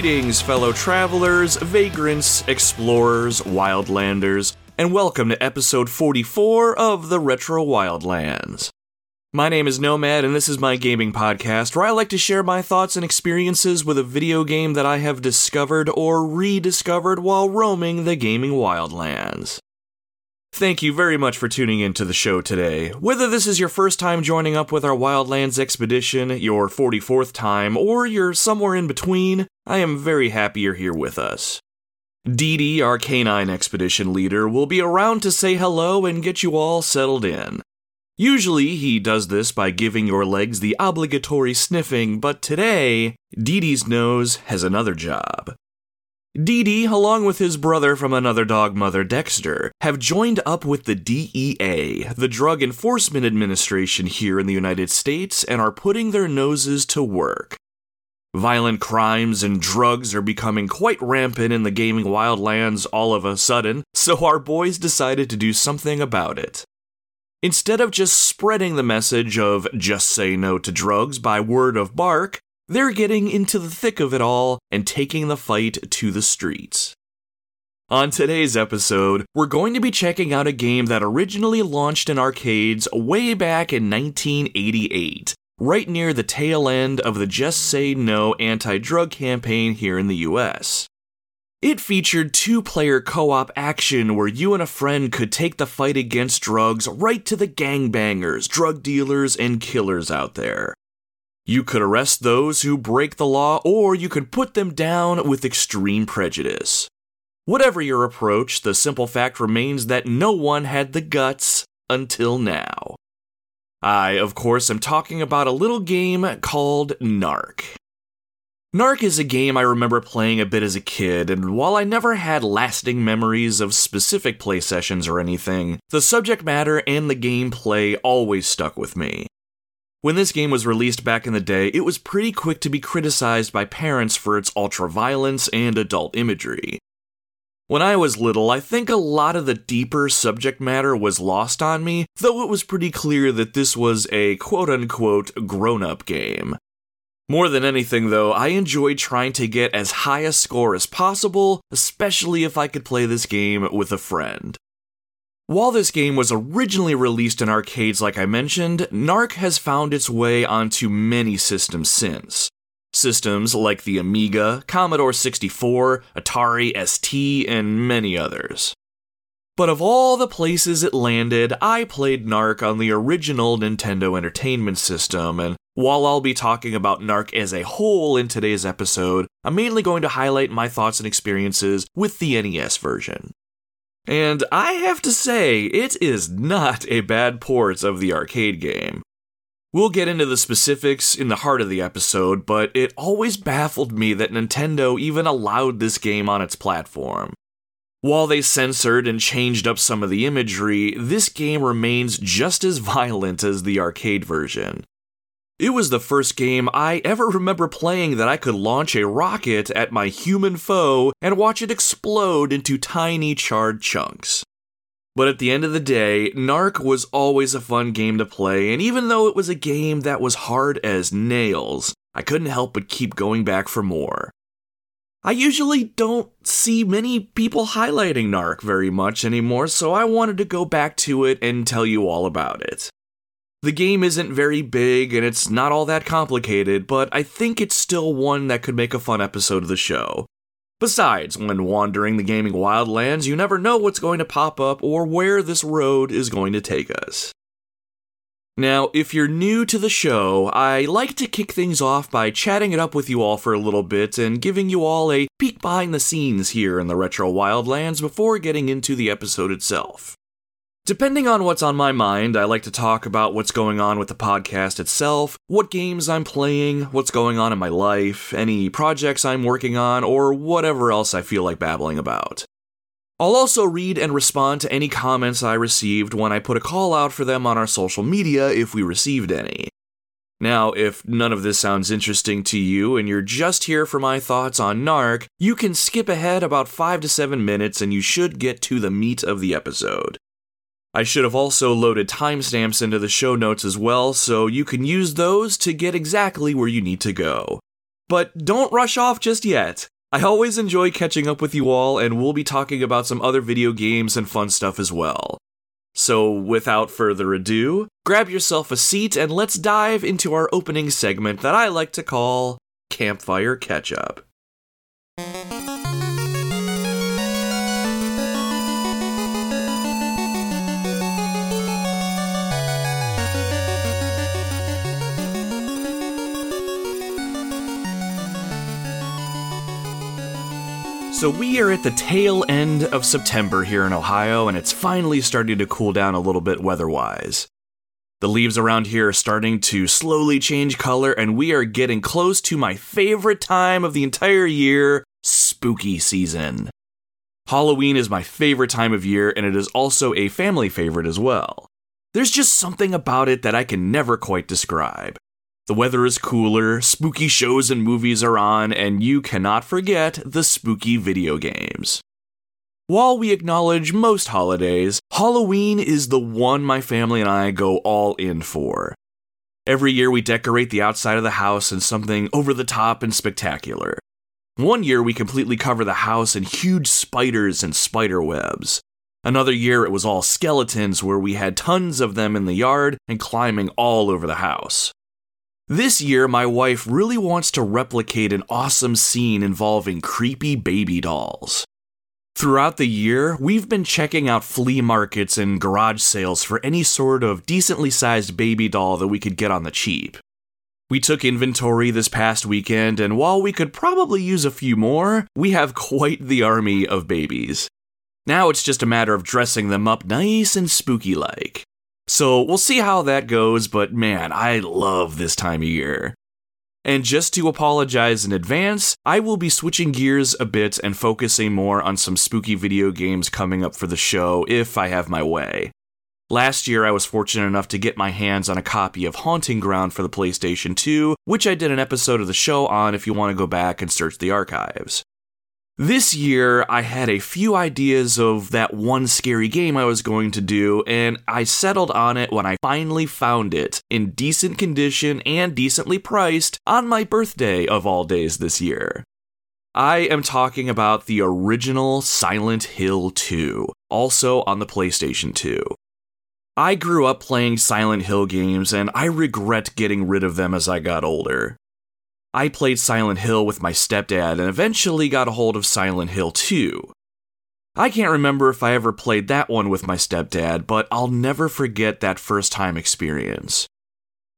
Greetings, fellow travelers, vagrants, explorers, wildlanders, and welcome to episode 44 of the Retro Wildlands. My name is Nomad, and this is my gaming podcast where I like to share my thoughts and experiences with a video game that I have discovered or rediscovered while roaming the gaming wildlands. Thank you very much for tuning in to the show today. Whether this is your first time joining up with our Wildlands expedition, your 44th time, or you're somewhere in between, I am very happy you're here with us. Dee Dee, our canine expedition leader, will be around to say hello and get you all settled in. Usually, he does this by giving your legs the obligatory sniffing, but today, Dee Dee's nose has another job. Dee Dee, along with his brother from another dog mother, Dexter, have joined up with the DEA, the Drug Enforcement Administration here in the United States, and are putting their noses to work. Violent crimes and drugs are becoming quite rampant in the gaming wildlands all of a sudden, so our boys decided to do something about it. Instead of just spreading the message of just say no to drugs by word of bark, they're getting into the thick of it all and taking the fight to the streets. On today's episode, we're going to be checking out a game that originally launched in arcades way back in 1988, right near the tail end of the Just Say No anti drug campaign here in the US. It featured two player co op action where you and a friend could take the fight against drugs right to the gangbangers, drug dealers, and killers out there. You could arrest those who break the law, or you could put them down with extreme prejudice. Whatever your approach, the simple fact remains that no one had the guts until now. I, of course, am talking about a little game called Narc. Narc is a game I remember playing a bit as a kid, and while I never had lasting memories of specific play sessions or anything, the subject matter and the gameplay always stuck with me. When this game was released back in the day, it was pretty quick to be criticized by parents for its ultra violence and adult imagery. When I was little, I think a lot of the deeper subject matter was lost on me, though it was pretty clear that this was a quote unquote grown up game. More than anything, though, I enjoyed trying to get as high a score as possible, especially if I could play this game with a friend. While this game was originally released in arcades, like I mentioned, Narc has found its way onto many systems since. Systems like the Amiga, Commodore 64, Atari ST, and many others. But of all the places it landed, I played Narc on the original Nintendo Entertainment System, and while I'll be talking about Narc as a whole in today's episode, I'm mainly going to highlight my thoughts and experiences with the NES version. And I have to say, it is not a bad port of the arcade game. We'll get into the specifics in the heart of the episode, but it always baffled me that Nintendo even allowed this game on its platform. While they censored and changed up some of the imagery, this game remains just as violent as the arcade version. It was the first game I ever remember playing that I could launch a rocket at my human foe and watch it explode into tiny charred chunks. But at the end of the day, Narc was always a fun game to play, and even though it was a game that was hard as nails, I couldn't help but keep going back for more. I usually don't see many people highlighting Narc very much anymore, so I wanted to go back to it and tell you all about it. The game isn't very big and it's not all that complicated, but I think it's still one that could make a fun episode of the show. Besides, when wandering the gaming wildlands, you never know what's going to pop up or where this road is going to take us. Now, if you're new to the show, I like to kick things off by chatting it up with you all for a little bit and giving you all a peek behind the scenes here in the Retro Wildlands before getting into the episode itself. Depending on what's on my mind, I like to talk about what's going on with the podcast itself, what games I'm playing, what's going on in my life, any projects I'm working on, or whatever else I feel like babbling about. I'll also read and respond to any comments I received when I put a call out for them on our social media if we received any. Now, if none of this sounds interesting to you and you're just here for my thoughts on Narc, you can skip ahead about 5 to 7 minutes and you should get to the meat of the episode. I should have also loaded timestamps into the show notes as well, so you can use those to get exactly where you need to go. But don't rush off just yet. I always enjoy catching up with you all, and we'll be talking about some other video games and fun stuff as well. So, without further ado, grab yourself a seat and let's dive into our opening segment that I like to call Campfire Catch Up. So, we are at the tail end of September here in Ohio, and it's finally starting to cool down a little bit weather wise. The leaves around here are starting to slowly change color, and we are getting close to my favorite time of the entire year spooky season. Halloween is my favorite time of year, and it is also a family favorite as well. There's just something about it that I can never quite describe. The weather is cooler, spooky shows and movies are on, and you cannot forget the spooky video games. While we acknowledge most holidays, Halloween is the one my family and I go all in for. Every year we decorate the outside of the house in something over the top and spectacular. One year we completely cover the house in huge spiders and spider webs. Another year it was all skeletons where we had tons of them in the yard and climbing all over the house. This year, my wife really wants to replicate an awesome scene involving creepy baby dolls. Throughout the year, we've been checking out flea markets and garage sales for any sort of decently sized baby doll that we could get on the cheap. We took inventory this past weekend, and while we could probably use a few more, we have quite the army of babies. Now it's just a matter of dressing them up nice and spooky like. So we'll see how that goes, but man, I love this time of year. And just to apologize in advance, I will be switching gears a bit and focusing more on some spooky video games coming up for the show if I have my way. Last year, I was fortunate enough to get my hands on a copy of Haunting Ground for the PlayStation 2, which I did an episode of the show on if you want to go back and search the archives. This year, I had a few ideas of that one scary game I was going to do, and I settled on it when I finally found it in decent condition and decently priced on my birthday of all days this year. I am talking about the original Silent Hill 2, also on the PlayStation 2. I grew up playing Silent Hill games, and I regret getting rid of them as I got older. I played Silent Hill with my stepdad and eventually got a hold of Silent Hill 2. I can't remember if I ever played that one with my stepdad, but I'll never forget that first time experience.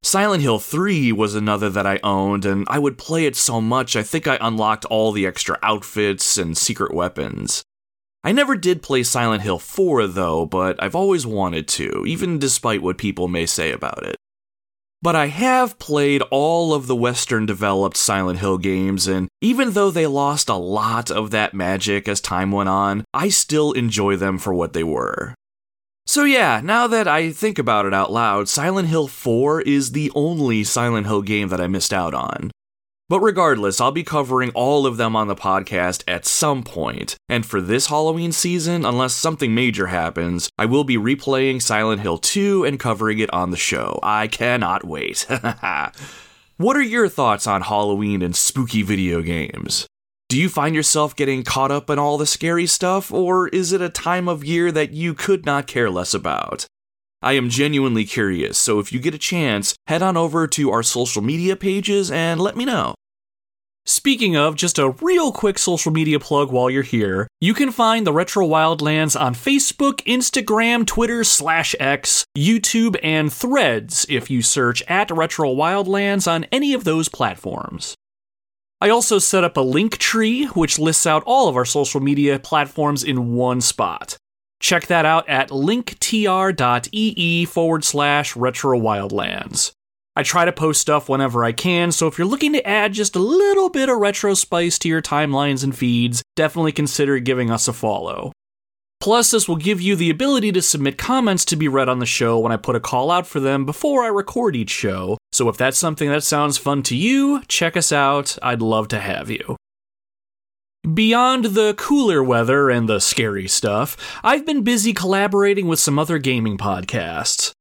Silent Hill 3 was another that I owned, and I would play it so much I think I unlocked all the extra outfits and secret weapons. I never did play Silent Hill 4 though, but I've always wanted to, even despite what people may say about it. But I have played all of the Western developed Silent Hill games, and even though they lost a lot of that magic as time went on, I still enjoy them for what they were. So, yeah, now that I think about it out loud, Silent Hill 4 is the only Silent Hill game that I missed out on. But regardless, I'll be covering all of them on the podcast at some point. And for this Halloween season, unless something major happens, I will be replaying Silent Hill 2 and covering it on the show. I cannot wait. what are your thoughts on Halloween and spooky video games? Do you find yourself getting caught up in all the scary stuff, or is it a time of year that you could not care less about? I am genuinely curious, so if you get a chance, head on over to our social media pages and let me know. Speaking of, just a real quick social media plug while you're here. You can find the Retro Wildlands on Facebook, Instagram, Twitter, slash X, YouTube, and Threads if you search at Retro Wildlands on any of those platforms. I also set up a link tree which lists out all of our social media platforms in one spot. Check that out at linktr.ee forward slash retro wildlands. I try to post stuff whenever I can, so if you're looking to add just a little bit of retro spice to your timelines and feeds, definitely consider giving us a follow. Plus, this will give you the ability to submit comments to be read on the show when I put a call out for them before I record each show. So if that's something that sounds fun to you, check us out. I'd love to have you. Beyond the cooler weather and the scary stuff, I've been busy collaborating with some other gaming podcasts.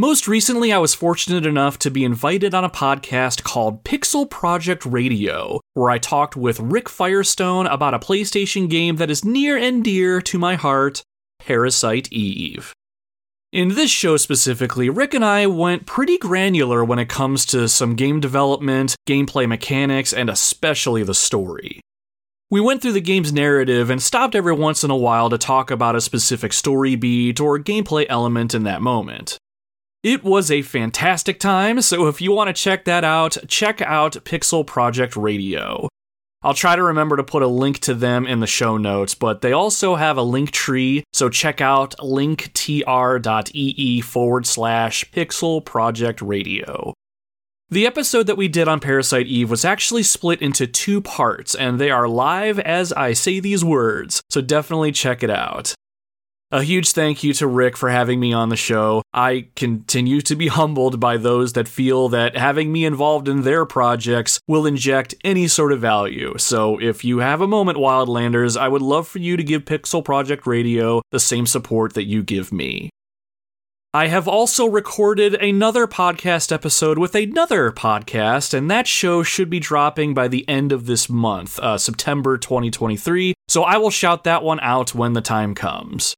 Most recently, I was fortunate enough to be invited on a podcast called Pixel Project Radio, where I talked with Rick Firestone about a PlayStation game that is near and dear to my heart Parasite Eve. In this show specifically, Rick and I went pretty granular when it comes to some game development, gameplay mechanics, and especially the story. We went through the game's narrative and stopped every once in a while to talk about a specific story beat or gameplay element in that moment. It was a fantastic time, so if you want to check that out, check out Pixel Project Radio. I'll try to remember to put a link to them in the show notes, but they also have a link tree, so check out linktr.ee forward slash Pixel Project Radio. The episode that we did on Parasite Eve was actually split into two parts, and they are live as I say these words, so definitely check it out. A huge thank you to Rick for having me on the show. I continue to be humbled by those that feel that having me involved in their projects will inject any sort of value. So if you have a moment, Wildlanders, I would love for you to give Pixel Project Radio the same support that you give me. I have also recorded another podcast episode with another podcast, and that show should be dropping by the end of this month, uh, September 2023. So I will shout that one out when the time comes.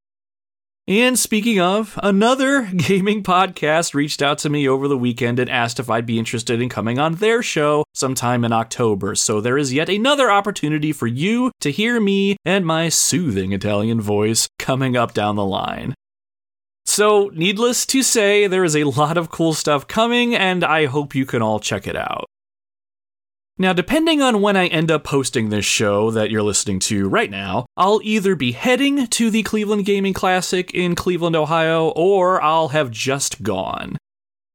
And speaking of, another gaming podcast reached out to me over the weekend and asked if I'd be interested in coming on their show sometime in October. So there is yet another opportunity for you to hear me and my soothing Italian voice coming up down the line. So, needless to say, there is a lot of cool stuff coming, and I hope you can all check it out. Now, depending on when I end up posting this show that you're listening to right now, I'll either be heading to the Cleveland Gaming Classic in Cleveland, Ohio, or I'll have just gone.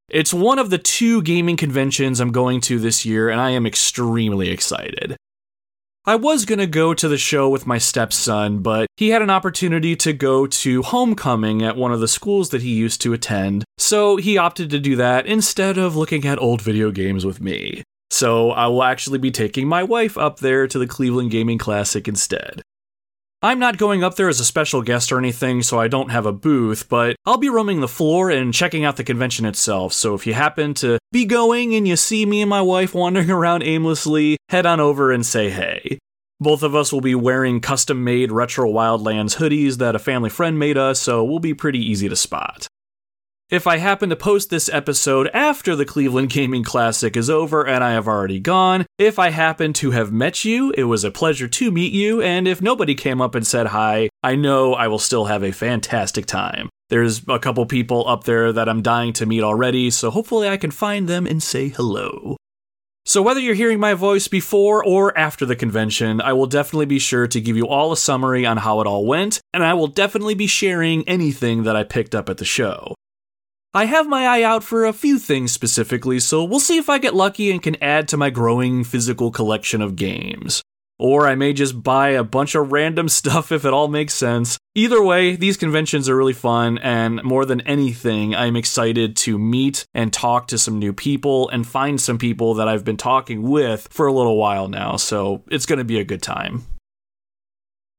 It's one of the two gaming conventions I'm going to this year, and I am extremely excited. I was going to go to the show with my stepson, but he had an opportunity to go to homecoming at one of the schools that he used to attend, so he opted to do that instead of looking at old video games with me. So I will actually be taking my wife up there to the Cleveland Gaming Classic instead. I'm not going up there as a special guest or anything, so I don't have a booth, but I'll be roaming the floor and checking out the convention itself. So if you happen to be going and you see me and my wife wandering around aimlessly, head on over and say hey. Both of us will be wearing custom made Retro Wildlands hoodies that a family friend made us, so we'll be pretty easy to spot. If I happen to post this episode after the Cleveland Gaming Classic is over and I have already gone, if I happen to have met you, it was a pleasure to meet you, and if nobody came up and said hi, I know I will still have a fantastic time. There's a couple people up there that I'm dying to meet already, so hopefully I can find them and say hello. So, whether you're hearing my voice before or after the convention, I will definitely be sure to give you all a summary on how it all went, and I will definitely be sharing anything that I picked up at the show. I have my eye out for a few things specifically, so we'll see if I get lucky and can add to my growing physical collection of games. Or I may just buy a bunch of random stuff if it all makes sense. Either way, these conventions are really fun, and more than anything, I'm excited to meet and talk to some new people and find some people that I've been talking with for a little while now, so it's to be a good time.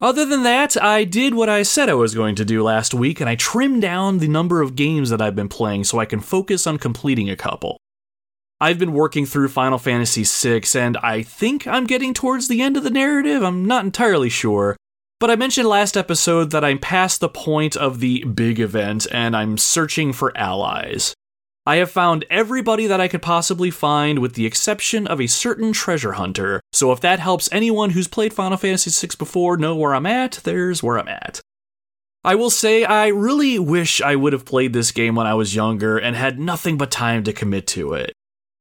Other than that, I did what I said I was going to do last week, and I trimmed down the number of games that I've been playing so I can focus on completing a couple. I've been working through Final Fantasy VI, and I think I'm getting towards the end of the narrative. I'm not entirely sure. But I mentioned last episode that I'm past the point of the big event and I'm searching for allies. I have found everybody that I could possibly find with the exception of a certain treasure hunter. So if that helps anyone who's played Final Fantasy VI before know where I'm at, there's where I'm at. I will say I really wish I would have played this game when I was younger and had nothing but time to commit to it.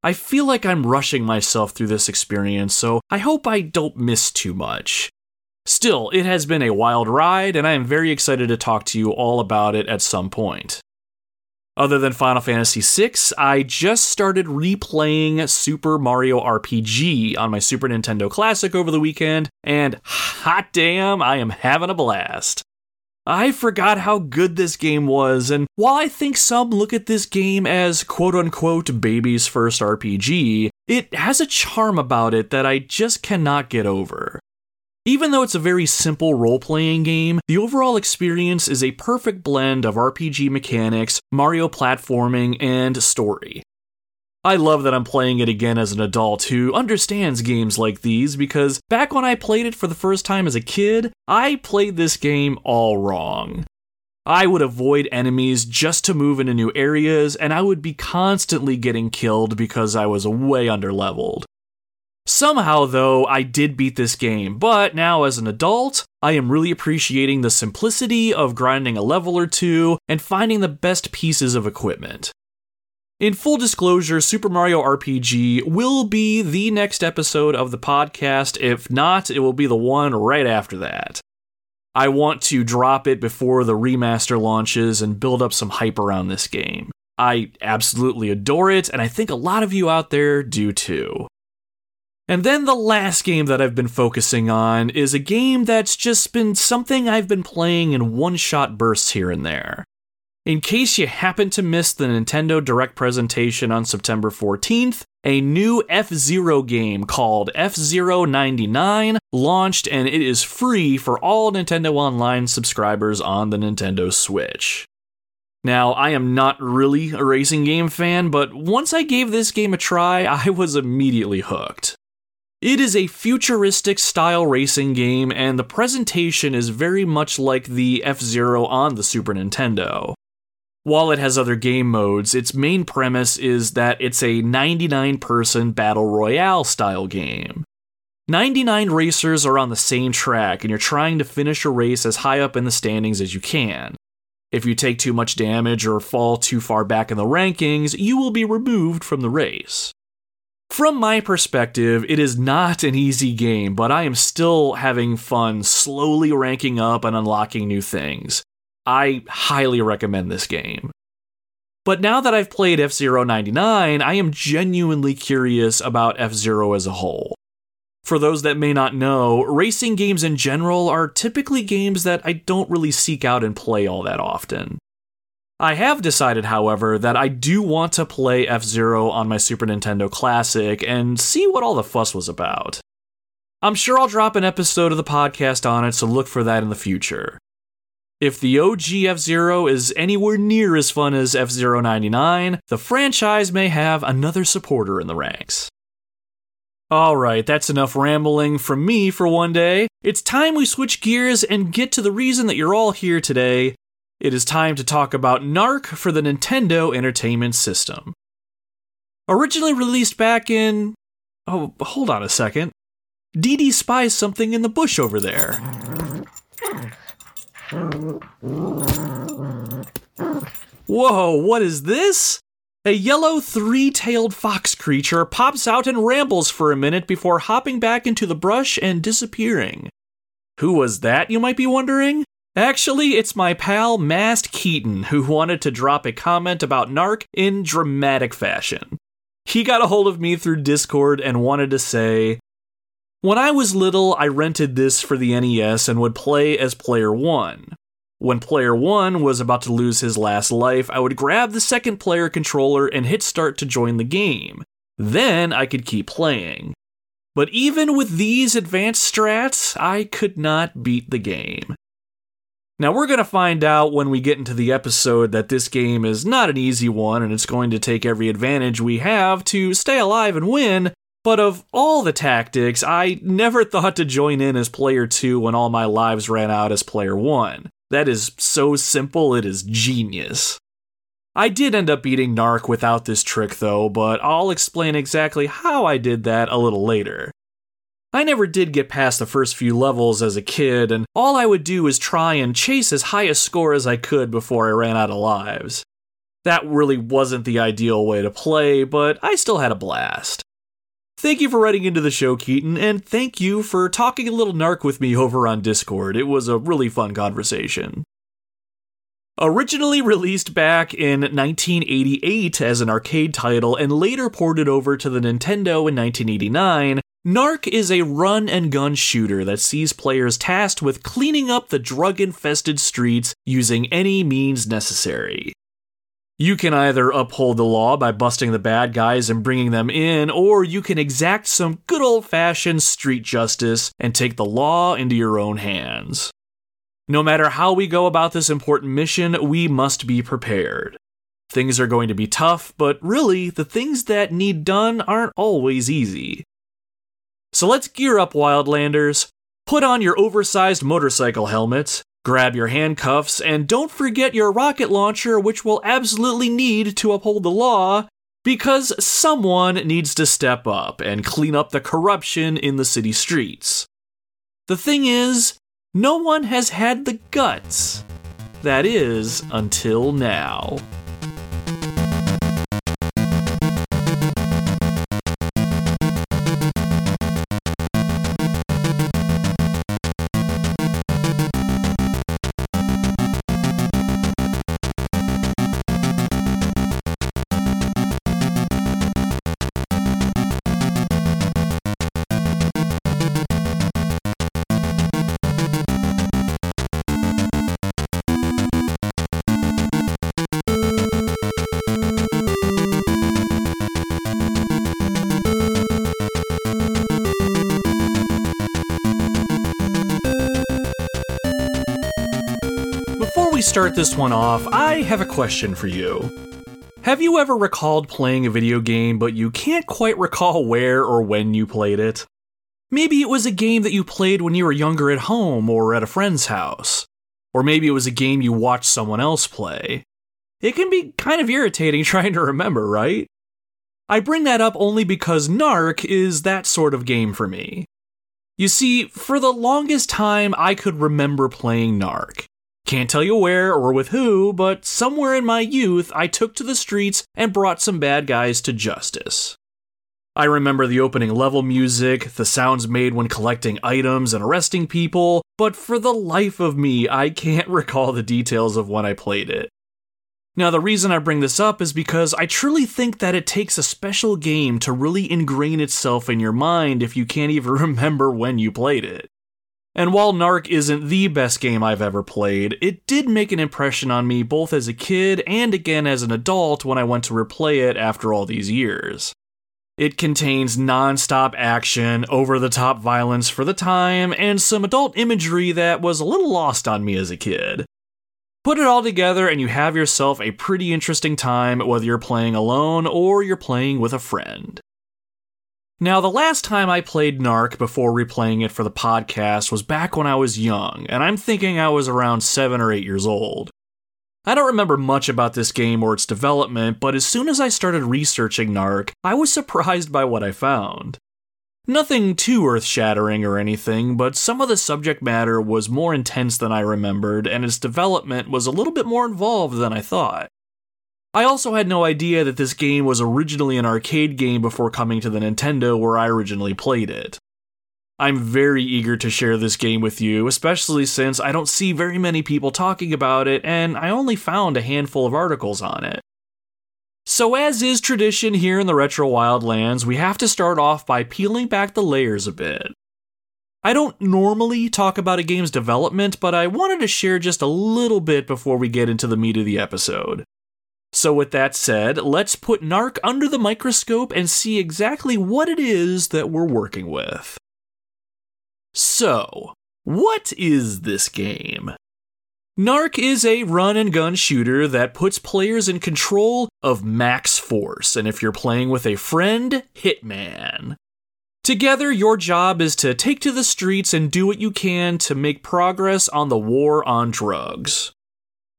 I feel like I'm rushing myself through this experience, so I hope I don't miss too much. Still, it has been a wild ride, and I am very excited to talk to you all about it at some point. Other than Final Fantasy VI, I just started replaying Super Mario RPG on my Super Nintendo Classic over the weekend, and hot damn, I am having a blast. I forgot how good this game was, and while I think some look at this game as quote unquote baby's first RPG, it has a charm about it that I just cannot get over. Even though it's a very simple role playing game, the overall experience is a perfect blend of RPG mechanics, Mario platforming, and story. I love that I'm playing it again as an adult who understands games like these because back when I played it for the first time as a kid, I played this game all wrong. I would avoid enemies just to move into new areas, and I would be constantly getting killed because I was way underleveled. Somehow, though, I did beat this game, but now as an adult, I am really appreciating the simplicity of grinding a level or two and finding the best pieces of equipment. In full disclosure, Super Mario RPG will be the next episode of the podcast. If not, it will be the one right after that. I want to drop it before the remaster launches and build up some hype around this game. I absolutely adore it, and I think a lot of you out there do too. And then the last game that I've been focusing on is a game that's just been something I've been playing in one shot bursts here and there. In case you happen to miss the Nintendo Direct presentation on September 14th, a new F Zero game called F Zero 99 launched and it is free for all Nintendo Online subscribers on the Nintendo Switch. Now, I am not really a racing game fan, but once I gave this game a try, I was immediately hooked. It is a futuristic style racing game, and the presentation is very much like the F Zero on the Super Nintendo. While it has other game modes, its main premise is that it's a 99 person battle royale style game. 99 racers are on the same track, and you're trying to finish a race as high up in the standings as you can. If you take too much damage or fall too far back in the rankings, you will be removed from the race. From my perspective, it is not an easy game, but I am still having fun slowly ranking up and unlocking new things. I highly recommend this game. But now that I've played F Zero 99, I am genuinely curious about F Zero as a whole. For those that may not know, racing games in general are typically games that I don't really seek out and play all that often. I have decided, however, that I do want to play F Zero on my Super Nintendo Classic and see what all the fuss was about. I'm sure I'll drop an episode of the podcast on it, so look for that in the future. If the OG F Zero is anywhere near as fun as F Zero 99, the franchise may have another supporter in the ranks. Alright, that's enough rambling from me for one day. It's time we switch gears and get to the reason that you're all here today. It is time to talk about Narc for the Nintendo Entertainment System. Originally released back in. Oh, hold on a second. Dee Dee spies something in the bush over there. Whoa, what is this? A yellow three tailed fox creature pops out and rambles for a minute before hopping back into the brush and disappearing. Who was that, you might be wondering? Actually, it's my pal Mast Keaton, who wanted to drop a comment about Narc in dramatic fashion. He got a hold of me through Discord and wanted to say, when I was little, I rented this for the NES and would play as Player 1. When Player 1 was about to lose his last life, I would grab the second player controller and hit start to join the game. Then I could keep playing. But even with these advanced strats, I could not beat the game. Now, we're going to find out when we get into the episode that this game is not an easy one and it's going to take every advantage we have to stay alive and win, but of all the tactics, I never thought to join in as player 2 when all my lives ran out as player 1. That is so simple, it is genius. I did end up beating Narc without this trick though, but I'll explain exactly how I did that a little later. I never did get past the first few levels as a kid, and all I would do was try and chase as high a score as I could before I ran out of lives. That really wasn't the ideal way to play, but I still had a blast. Thank you for writing into the show, Keaton, and thank you for talking a little narc with me over on Discord. It was a really fun conversation. Originally released back in 1988 as an arcade title and later ported over to the Nintendo in 1989, Narc is a run and gun shooter that sees players tasked with cleaning up the drug infested streets using any means necessary. You can either uphold the law by busting the bad guys and bringing them in, or you can exact some good old fashioned street justice and take the law into your own hands. No matter how we go about this important mission, we must be prepared. Things are going to be tough, but really, the things that need done aren't always easy. So let's gear up, Wildlanders. Put on your oversized motorcycle helmets, Grab your handcuffs, and don't forget your rocket launcher, which we'll absolutely need to uphold the law, because someone needs to step up and clean up the corruption in the city streets. The thing is, no one has had the guts. That is, until now. Start this one off, I have a question for you. Have you ever recalled playing a video game, but you can't quite recall where or when you played it? Maybe it was a game that you played when you were younger at home or at a friend's house. Or maybe it was a game you watched someone else play. It can be kind of irritating trying to remember, right? I bring that up only because Narc is that sort of game for me. You see, for the longest time, I could remember playing Narc. Can't tell you where or with who, but somewhere in my youth, I took to the streets and brought some bad guys to justice. I remember the opening level music, the sounds made when collecting items and arresting people, but for the life of me, I can't recall the details of when I played it. Now, the reason I bring this up is because I truly think that it takes a special game to really ingrain itself in your mind if you can't even remember when you played it. And while Narc isn't the best game I've ever played, it did make an impression on me both as a kid and again as an adult when I went to replay it after all these years. It contains non stop action, over the top violence for the time, and some adult imagery that was a little lost on me as a kid. Put it all together, and you have yourself a pretty interesting time whether you're playing alone or you're playing with a friend. Now, the last time I played Narc before replaying it for the podcast was back when I was young, and I'm thinking I was around 7 or 8 years old. I don't remember much about this game or its development, but as soon as I started researching Narc, I was surprised by what I found. Nothing too earth shattering or anything, but some of the subject matter was more intense than I remembered, and its development was a little bit more involved than I thought. I also had no idea that this game was originally an arcade game before coming to the Nintendo where I originally played it. I'm very eager to share this game with you, especially since I don't see very many people talking about it and I only found a handful of articles on it. So, as is tradition here in the Retro Wildlands, we have to start off by peeling back the layers a bit. I don't normally talk about a game's development, but I wanted to share just a little bit before we get into the meat of the episode. So, with that said, let's put Narc under the microscope and see exactly what it is that we're working with. So, what is this game? Narc is a run and gun shooter that puts players in control of max force, and if you're playing with a friend, Hitman. Together, your job is to take to the streets and do what you can to make progress on the war on drugs.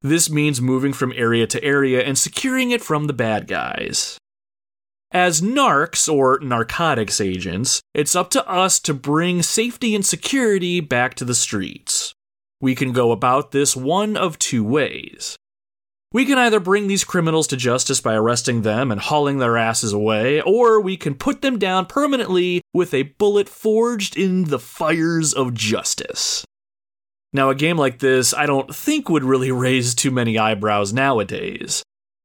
This means moving from area to area and securing it from the bad guys. As narcs, or narcotics agents, it's up to us to bring safety and security back to the streets. We can go about this one of two ways. We can either bring these criminals to justice by arresting them and hauling their asses away, or we can put them down permanently with a bullet forged in the fires of justice. Now, a game like this, I don't think would really raise too many eyebrows nowadays.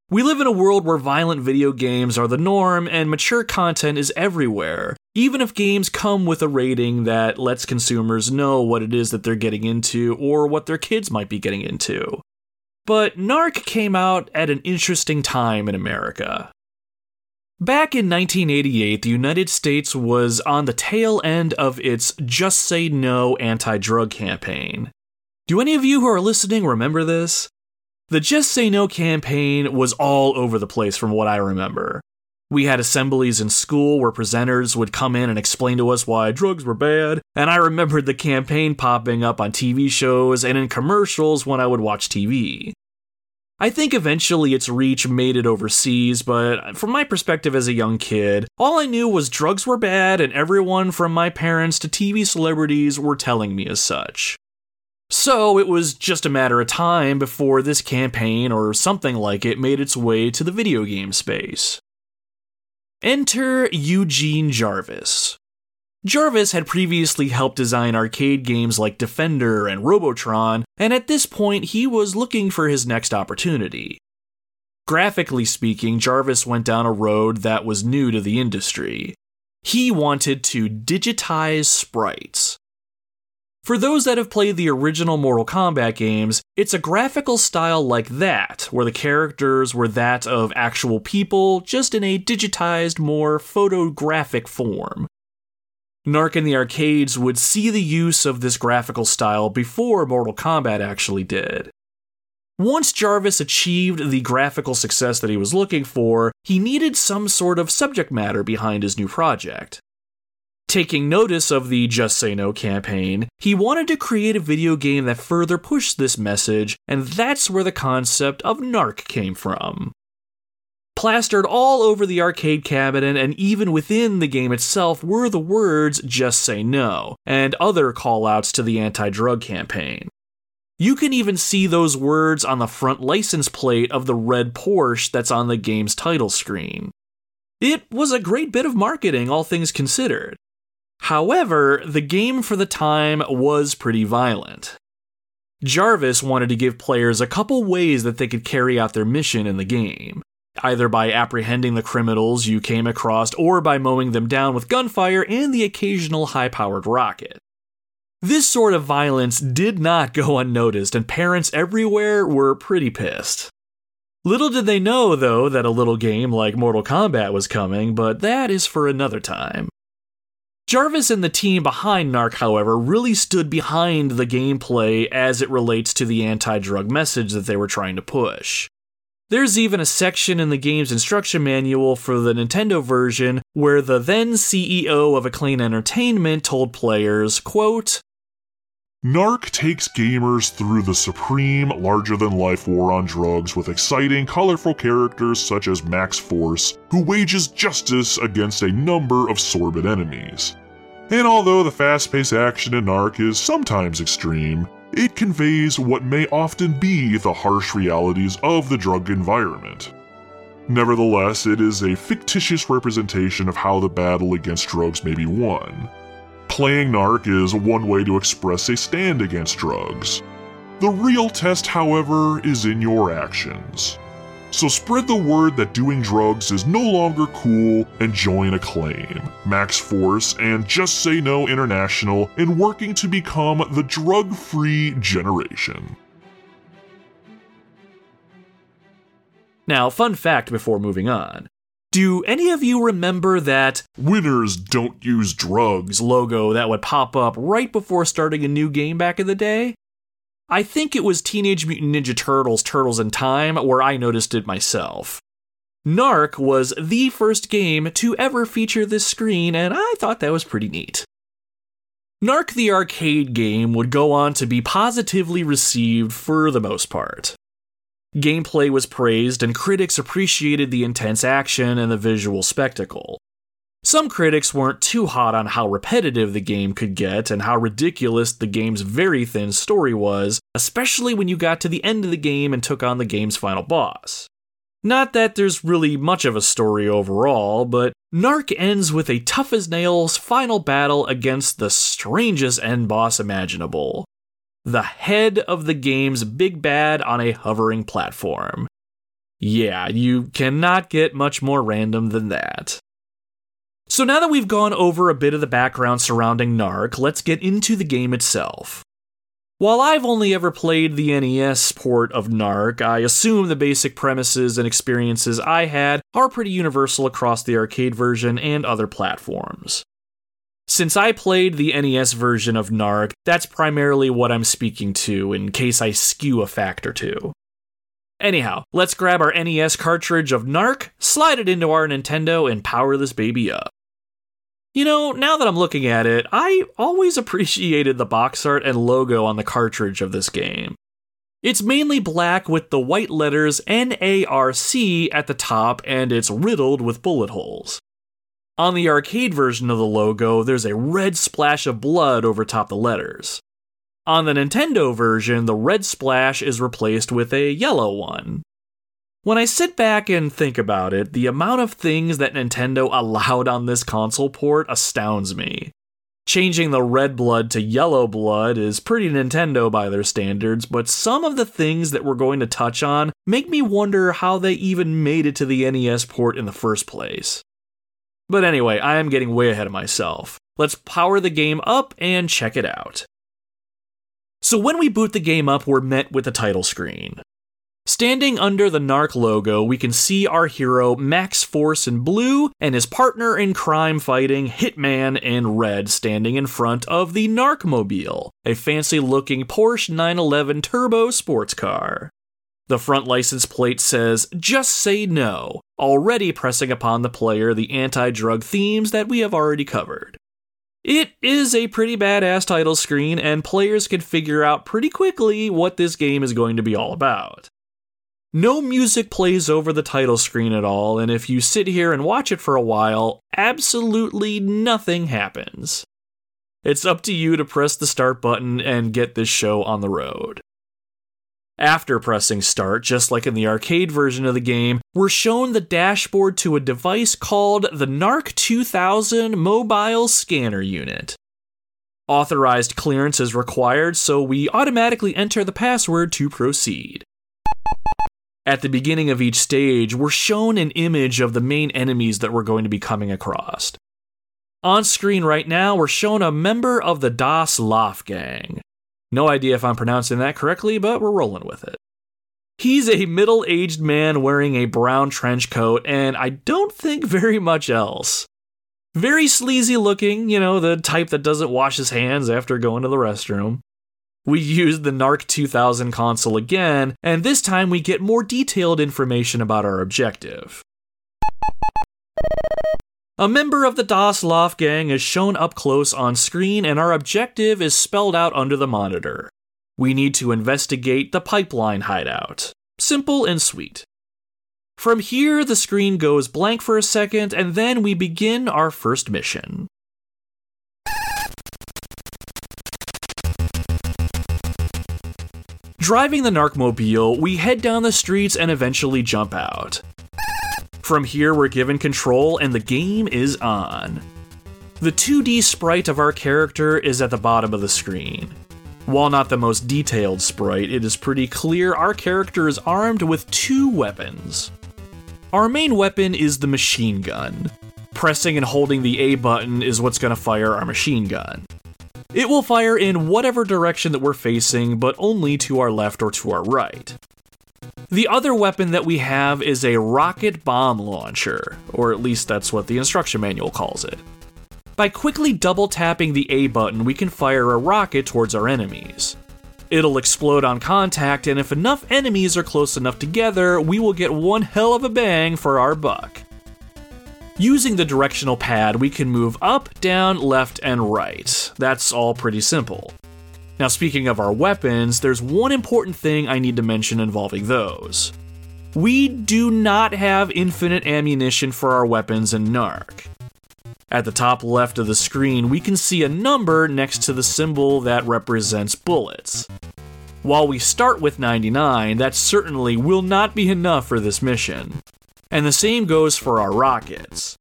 We live in a world where violent video games are the norm and mature content is everywhere, even if games come with a rating that lets consumers know what it is that they're getting into or what their kids might be getting into. But Narc came out at an interesting time in America. Back in 1988, the United States was on the tail end of its Just Say No anti drug campaign. Do any of you who are listening remember this? The Just Say No campaign was all over the place from what I remember. We had assemblies in school where presenters would come in and explain to us why drugs were bad, and I remembered the campaign popping up on TV shows and in commercials when I would watch TV. I think eventually its reach made it overseas, but from my perspective as a young kid, all I knew was drugs were bad and everyone from my parents to TV celebrities were telling me as such. So it was just a matter of time before this campaign or something like it made its way to the video game space. Enter Eugene Jarvis. Jarvis had previously helped design arcade games like Defender and Robotron, and at this point he was looking for his next opportunity. Graphically speaking, Jarvis went down a road that was new to the industry. He wanted to digitize sprites. For those that have played the original Mortal Kombat games, it's a graphical style like that, where the characters were that of actual people, just in a digitized, more photographic form. Narc in the arcades would see the use of this graphical style before Mortal Kombat actually did. Once Jarvis achieved the graphical success that he was looking for, he needed some sort of subject matter behind his new project. Taking notice of the Just Say No campaign, he wanted to create a video game that further pushed this message, and that's where the concept of Narc came from. Plastered all over the arcade cabinet and even within the game itself were the words Just Say No, and other callouts to the anti drug campaign. You can even see those words on the front license plate of the red Porsche that's on the game's title screen. It was a great bit of marketing, all things considered. However, the game for the time was pretty violent. Jarvis wanted to give players a couple ways that they could carry out their mission in the game either by apprehending the criminals you came across or by mowing them down with gunfire and the occasional high powered rocket. This sort of violence did not go unnoticed, and parents everywhere were pretty pissed. Little did they know, though, that a little game like Mortal Kombat was coming, but that is for another time. Jarvis and the team behind Narc, however, really stood behind the gameplay as it relates to the anti drug message that they were trying to push. There's even a section in the game's instruction manual for the Nintendo version where the then CEO of Acclaim Entertainment told players, quote, Narc takes gamers through the supreme, larger than life war on drugs with exciting, colorful characters such as Max Force, who wages justice against a number of sordid enemies. And although the fast paced action in Narc is sometimes extreme, it conveys what may often be the harsh realities of the drug environment. Nevertheless, it is a fictitious representation of how the battle against drugs may be won. Playing Narc is one way to express a stand against drugs. The real test, however, is in your actions. So spread the word that doing drugs is no longer cool and join Acclaim, Max Force, and Just Say No International in working to become the drug free generation. Now, fun fact before moving on. Do any of you remember that Winners Don't Use Drugs logo that would pop up right before starting a new game back in the day? I think it was Teenage Mutant Ninja Turtles Turtles in Time where I noticed it myself. Narc was the first game to ever feature this screen, and I thought that was pretty neat. Narc the arcade game would go on to be positively received for the most part. Gameplay was praised, and critics appreciated the intense action and the visual spectacle. Some critics weren't too hot on how repetitive the game could get and how ridiculous the game's very thin story was, especially when you got to the end of the game and took on the game's final boss. Not that there's really much of a story overall, but Narc ends with a tough as nails final battle against the strangest end boss imaginable the head of the game's big bad on a hovering platform. Yeah, you cannot get much more random than that. So now that we've gone over a bit of the background surrounding Narc, let's get into the game itself. While I've only ever played the NES port of Narc, I assume the basic premises and experiences I had are pretty universal across the arcade version and other platforms. Since I played the NES version of Narc, that's primarily what I'm speaking to in case I skew a fact or two. Anyhow, let's grab our NES cartridge of Narc, slide it into our Nintendo, and power this baby up. You know, now that I'm looking at it, I always appreciated the box art and logo on the cartridge of this game. It's mainly black with the white letters NARC at the top and it's riddled with bullet holes. On the arcade version of the logo, there's a red splash of blood over top the letters. On the Nintendo version, the red splash is replaced with a yellow one. When I sit back and think about it, the amount of things that Nintendo allowed on this console port astounds me. Changing the red blood to yellow blood is pretty Nintendo by their standards, but some of the things that we're going to touch on make me wonder how they even made it to the NES port in the first place. But anyway, I am getting way ahead of myself. Let's power the game up and check it out. So when we boot the game up, we're met with a title screen. Standing under the Narc logo, we can see our hero Max Force in blue and his partner in crime fighting Hitman in red standing in front of the Narcmobile, a fancy looking Porsche 911 turbo sports car. The front license plate says, Just say no, already pressing upon the player the anti drug themes that we have already covered. It is a pretty badass title screen, and players can figure out pretty quickly what this game is going to be all about. No music plays over the title screen at all, and if you sit here and watch it for a while, absolutely nothing happens. It's up to you to press the start button and get this show on the road. After pressing start, just like in the arcade version of the game, we're shown the dashboard to a device called the NARC 2000 Mobile Scanner Unit. Authorized clearance is required, so we automatically enter the password to proceed. At the beginning of each stage, we're shown an image of the main enemies that we're going to be coming across. On screen right now, we're shown a member of the Das Lauf gang. No idea if I'm pronouncing that correctly, but we're rolling with it. He's a middle aged man wearing a brown trench coat, and I don't think very much else. Very sleazy looking, you know, the type that doesn't wash his hands after going to the restroom. We use the NARC 2000 console again, and this time we get more detailed information about our objective. A member of the Das Lauf gang is shown up close on screen, and our objective is spelled out under the monitor. We need to investigate the pipeline hideout. Simple and sweet. From here, the screen goes blank for a second, and then we begin our first mission. Driving the Narcmobile, we head down the streets and eventually jump out. From here, we're given control and the game is on. The 2D sprite of our character is at the bottom of the screen. While not the most detailed sprite, it is pretty clear our character is armed with two weapons. Our main weapon is the machine gun. Pressing and holding the A button is what's going to fire our machine gun. It will fire in whatever direction that we're facing, but only to our left or to our right. The other weapon that we have is a rocket bomb launcher, or at least that's what the instruction manual calls it. By quickly double tapping the A button, we can fire a rocket towards our enemies. It'll explode on contact, and if enough enemies are close enough together, we will get one hell of a bang for our buck. Using the directional pad, we can move up, down, left, and right. That's all pretty simple. Now, speaking of our weapons, there's one important thing I need to mention involving those. We do not have infinite ammunition for our weapons in NARC. At the top left of the screen, we can see a number next to the symbol that represents bullets. While we start with 99, that certainly will not be enough for this mission. And the same goes for our rockets.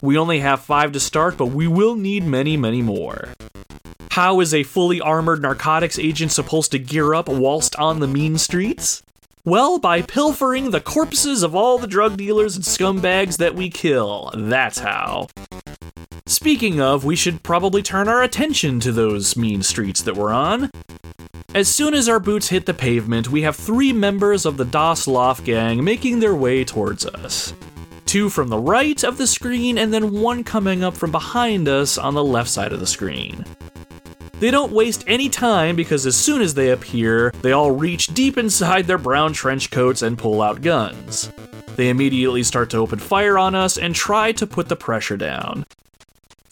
We only have five to start, but we will need many, many more. How is a fully armored narcotics agent supposed to gear up whilst on the mean streets? Well, by pilfering the corpses of all the drug dealers and scumbags that we kill. That's how. Speaking of, we should probably turn our attention to those mean streets that we're on. As soon as our boots hit the pavement, we have three members of the Das Loft gang making their way towards us. Two from the right of the screen, and then one coming up from behind us on the left side of the screen. They don't waste any time because as soon as they appear, they all reach deep inside their brown trench coats and pull out guns. They immediately start to open fire on us and try to put the pressure down.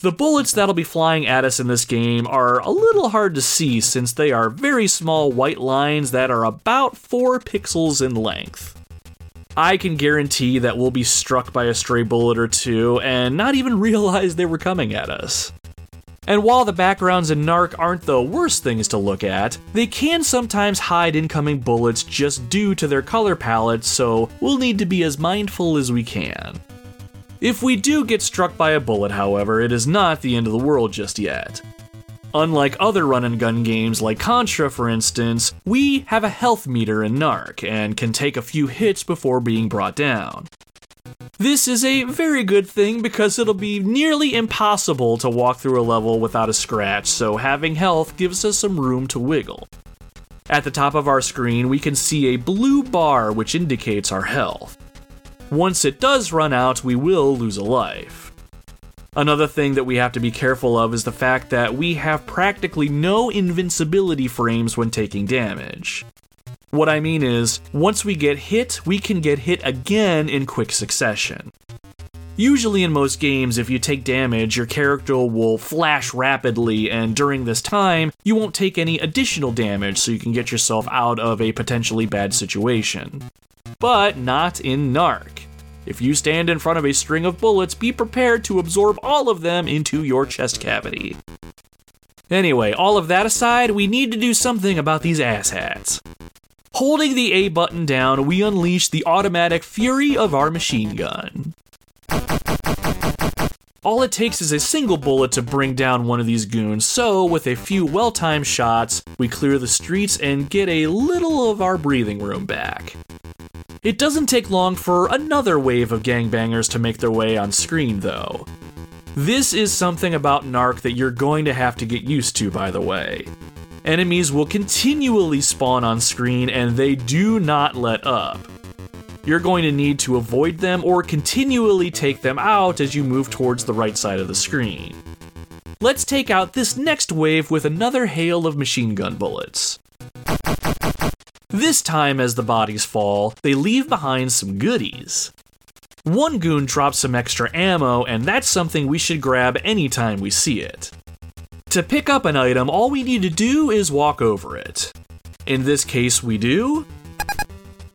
The bullets that'll be flying at us in this game are a little hard to see since they are very small white lines that are about 4 pixels in length. I can guarantee that we'll be struck by a stray bullet or two and not even realize they were coming at us. And while the backgrounds in Narc aren't the worst things to look at, they can sometimes hide incoming bullets just due to their color palette, so we'll need to be as mindful as we can. If we do get struck by a bullet, however, it is not the end of the world just yet. Unlike other run and gun games like Contra, for instance, we have a health meter in Narc and can take a few hits before being brought down. This is a very good thing because it'll be nearly impossible to walk through a level without a scratch, so having health gives us some room to wiggle. At the top of our screen, we can see a blue bar which indicates our health. Once it does run out, we will lose a life. Another thing that we have to be careful of is the fact that we have practically no invincibility frames when taking damage. What I mean is, once we get hit, we can get hit again in quick succession. Usually, in most games, if you take damage, your character will flash rapidly, and during this time, you won't take any additional damage so you can get yourself out of a potentially bad situation but not in Narc. If you stand in front of a string of bullets, be prepared to absorb all of them into your chest cavity. Anyway, all of that aside, we need to do something about these asshats. Holding the A button down, we unleash the automatic fury of our machine gun. All it takes is a single bullet to bring down one of these goons, so with a few well timed shots, we clear the streets and get a little of our breathing room back. It doesn't take long for another wave of gangbangers to make their way on screen, though. This is something about Narc that you're going to have to get used to, by the way. Enemies will continually spawn on screen and they do not let up. You're going to need to avoid them or continually take them out as you move towards the right side of the screen. Let's take out this next wave with another hail of machine gun bullets. This time, as the bodies fall, they leave behind some goodies. One goon drops some extra ammo, and that's something we should grab anytime we see it. To pick up an item, all we need to do is walk over it. In this case, we do.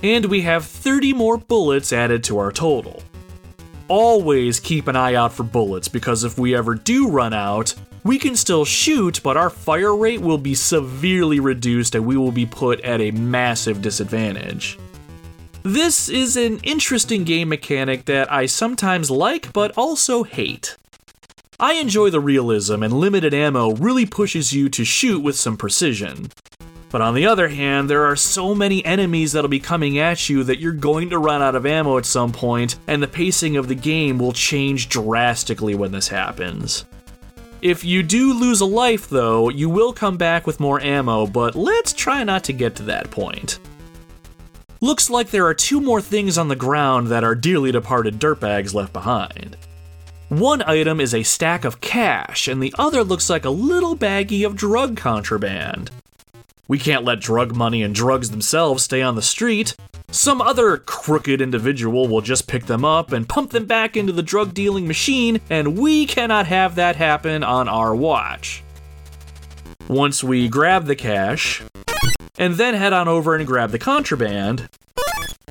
And we have 30 more bullets added to our total. Always keep an eye out for bullets because if we ever do run out, we can still shoot, but our fire rate will be severely reduced and we will be put at a massive disadvantage. This is an interesting game mechanic that I sometimes like but also hate. I enjoy the realism, and limited ammo really pushes you to shoot with some precision. But on the other hand, there are so many enemies that'll be coming at you that you're going to run out of ammo at some point, and the pacing of the game will change drastically when this happens. If you do lose a life, though, you will come back with more ammo, but let's try not to get to that point. Looks like there are two more things on the ground that our dearly departed dirtbags left behind. One item is a stack of cash, and the other looks like a little baggie of drug contraband. We can't let drug money and drugs themselves stay on the street. Some other crooked individual will just pick them up and pump them back into the drug dealing machine, and we cannot have that happen on our watch. Once we grab the cash, and then head on over and grab the contraband,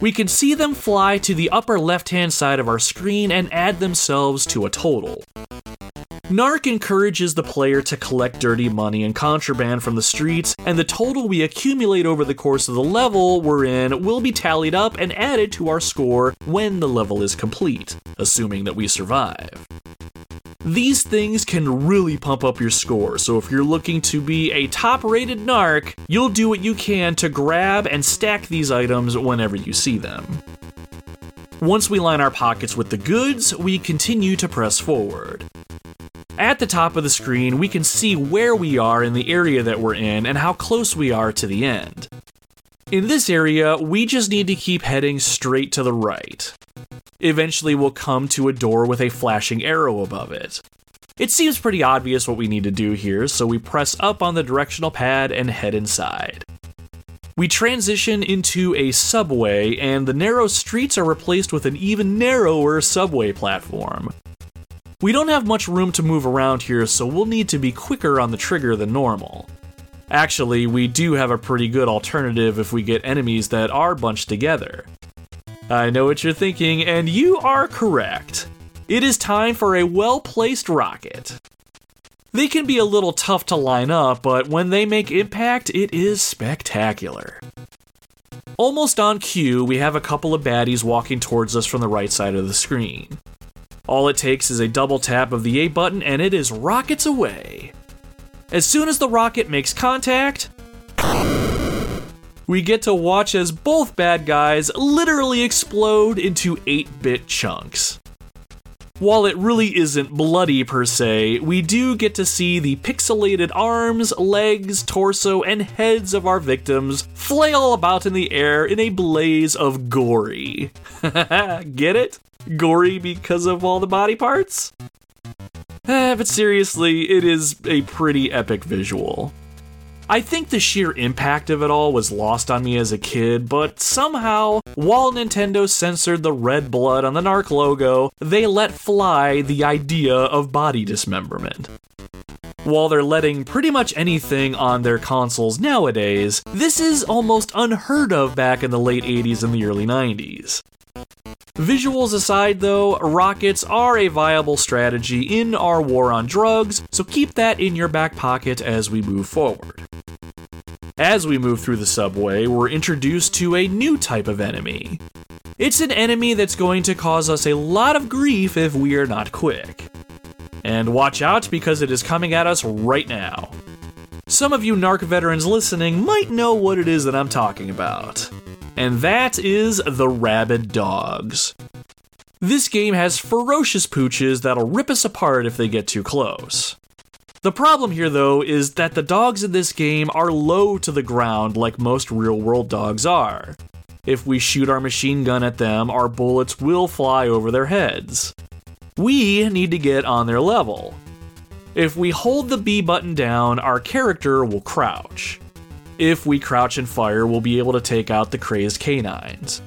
we can see them fly to the upper left hand side of our screen and add themselves to a total. Narc encourages the player to collect dirty money and contraband from the streets, and the total we accumulate over the course of the level we're in will be tallied up and added to our score when the level is complete, assuming that we survive. These things can really pump up your score, so if you're looking to be a top rated narc, you'll do what you can to grab and stack these items whenever you see them. Once we line our pockets with the goods, we continue to press forward. At the top of the screen, we can see where we are in the area that we're in and how close we are to the end. In this area, we just need to keep heading straight to the right. Eventually, we'll come to a door with a flashing arrow above it. It seems pretty obvious what we need to do here, so we press up on the directional pad and head inside. We transition into a subway, and the narrow streets are replaced with an even narrower subway platform. We don't have much room to move around here, so we'll need to be quicker on the trigger than normal. Actually, we do have a pretty good alternative if we get enemies that are bunched together. I know what you're thinking, and you are correct. It is time for a well placed rocket. They can be a little tough to line up, but when they make impact, it is spectacular. Almost on cue, we have a couple of baddies walking towards us from the right side of the screen. All it takes is a double tap of the A button and it is rockets away. As soon as the rocket makes contact, we get to watch as both bad guys literally explode into 8 bit chunks. While it really isn't bloody per se, we do get to see the pixelated arms, legs, torso, and heads of our victims flail about in the air in a blaze of gory. get it? Gory because of all the body parts? Eh, but seriously, it is a pretty epic visual. I think the sheer impact of it all was lost on me as a kid, but somehow, while Nintendo censored the red blood on the Narc logo, they let fly the idea of body dismemberment. While they're letting pretty much anything on their consoles nowadays, this is almost unheard of back in the late 80s and the early 90s. Visuals aside, though, rockets are a viable strategy in our war on drugs, so keep that in your back pocket as we move forward. As we move through the subway, we're introduced to a new type of enemy. It's an enemy that's going to cause us a lot of grief if we are not quick. And watch out because it is coming at us right now. Some of you narc veterans listening might know what it is that I'm talking about. And that is the Rabid Dogs. This game has ferocious pooches that'll rip us apart if they get too close. The problem here, though, is that the dogs in this game are low to the ground like most real world dogs are. If we shoot our machine gun at them, our bullets will fly over their heads. We need to get on their level. If we hold the B button down, our character will crouch. If we crouch and fire, we'll be able to take out the crazed canines.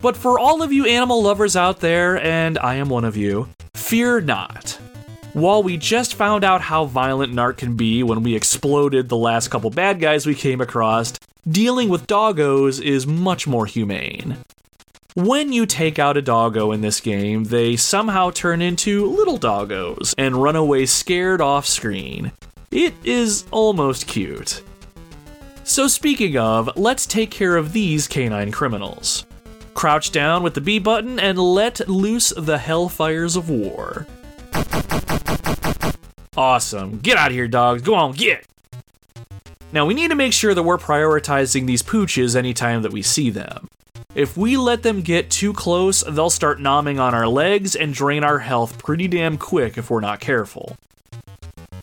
But for all of you animal lovers out there, and I am one of you, fear not. While we just found out how violent Narc can be when we exploded the last couple bad guys we came across, dealing with doggos is much more humane. When you take out a doggo in this game, they somehow turn into little doggos and run away scared off screen. It is almost cute. So, speaking of, let's take care of these canine criminals. Crouch down with the B button and let loose the hellfires of war. Awesome. Get out of here, dogs. Go on, get! Now, we need to make sure that we're prioritizing these pooches anytime that we see them. If we let them get too close, they'll start nomming on our legs and drain our health pretty damn quick if we're not careful.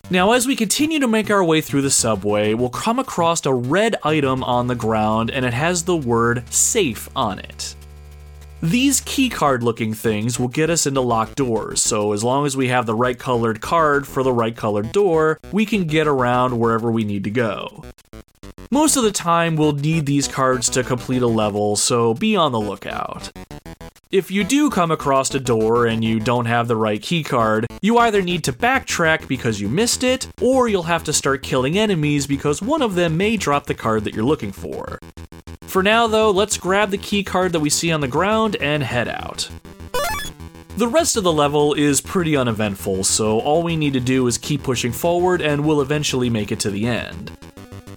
Now, as we continue to make our way through the subway, we'll come across a red item on the ground and it has the word safe on it. These keycard looking things will get us into locked doors, so as long as we have the right colored card for the right colored door, we can get around wherever we need to go. Most of the time, we'll need these cards to complete a level, so be on the lookout. If you do come across a door and you don't have the right keycard, you either need to backtrack because you missed it, or you'll have to start killing enemies because one of them may drop the card that you're looking for. For now, though, let's grab the key card that we see on the ground and head out. The rest of the level is pretty uneventful, so all we need to do is keep pushing forward and we'll eventually make it to the end.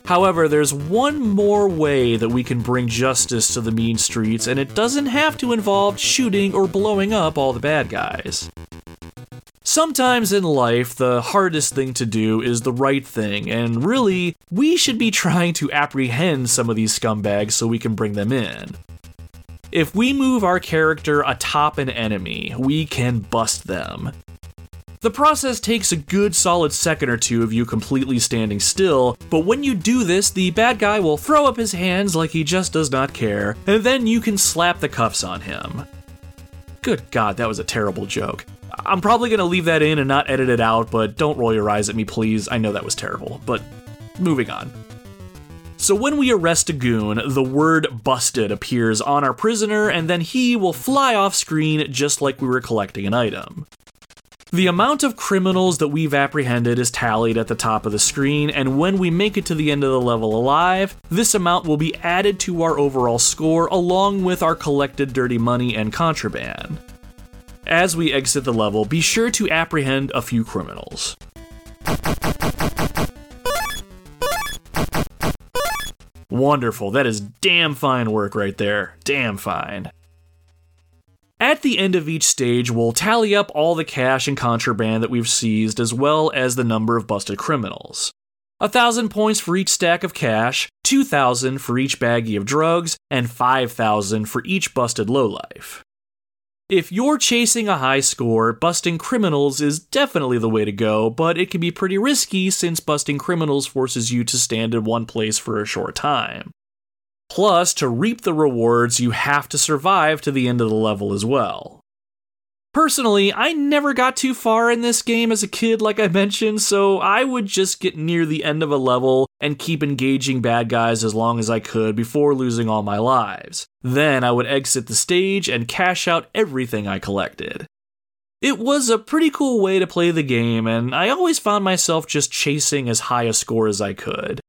However, there's one more way that we can bring justice to the mean streets, and it doesn't have to involve shooting or blowing up all the bad guys. Sometimes in life, the hardest thing to do is the right thing, and really, we should be trying to apprehend some of these scumbags so we can bring them in. If we move our character atop an enemy, we can bust them. The process takes a good solid second or two of you completely standing still, but when you do this, the bad guy will throw up his hands like he just does not care, and then you can slap the cuffs on him. Good god, that was a terrible joke. I'm probably gonna leave that in and not edit it out, but don't roll your eyes at me, please. I know that was terrible, but moving on. So when we arrest a goon, the word busted appears on our prisoner, and then he will fly off screen just like we were collecting an item. The amount of criminals that we've apprehended is tallied at the top of the screen, and when we make it to the end of the level alive, this amount will be added to our overall score along with our collected dirty money and contraband. As we exit the level, be sure to apprehend a few criminals. Wonderful. That is damn fine work right there. Damn fine. At the end of each stage, we'll tally up all the cash and contraband that we've seized, as well as the number of busted criminals. A thousand points for each stack of cash, 2,000 for each baggie of drugs, and 5,000 for each busted lowlife. If you're chasing a high score, busting criminals is definitely the way to go, but it can be pretty risky since busting criminals forces you to stand in one place for a short time. Plus, to reap the rewards, you have to survive to the end of the level as well. Personally, I never got too far in this game as a kid, like I mentioned, so I would just get near the end of a level and keep engaging bad guys as long as I could before losing all my lives. Then I would exit the stage and cash out everything I collected. It was a pretty cool way to play the game, and I always found myself just chasing as high a score as I could.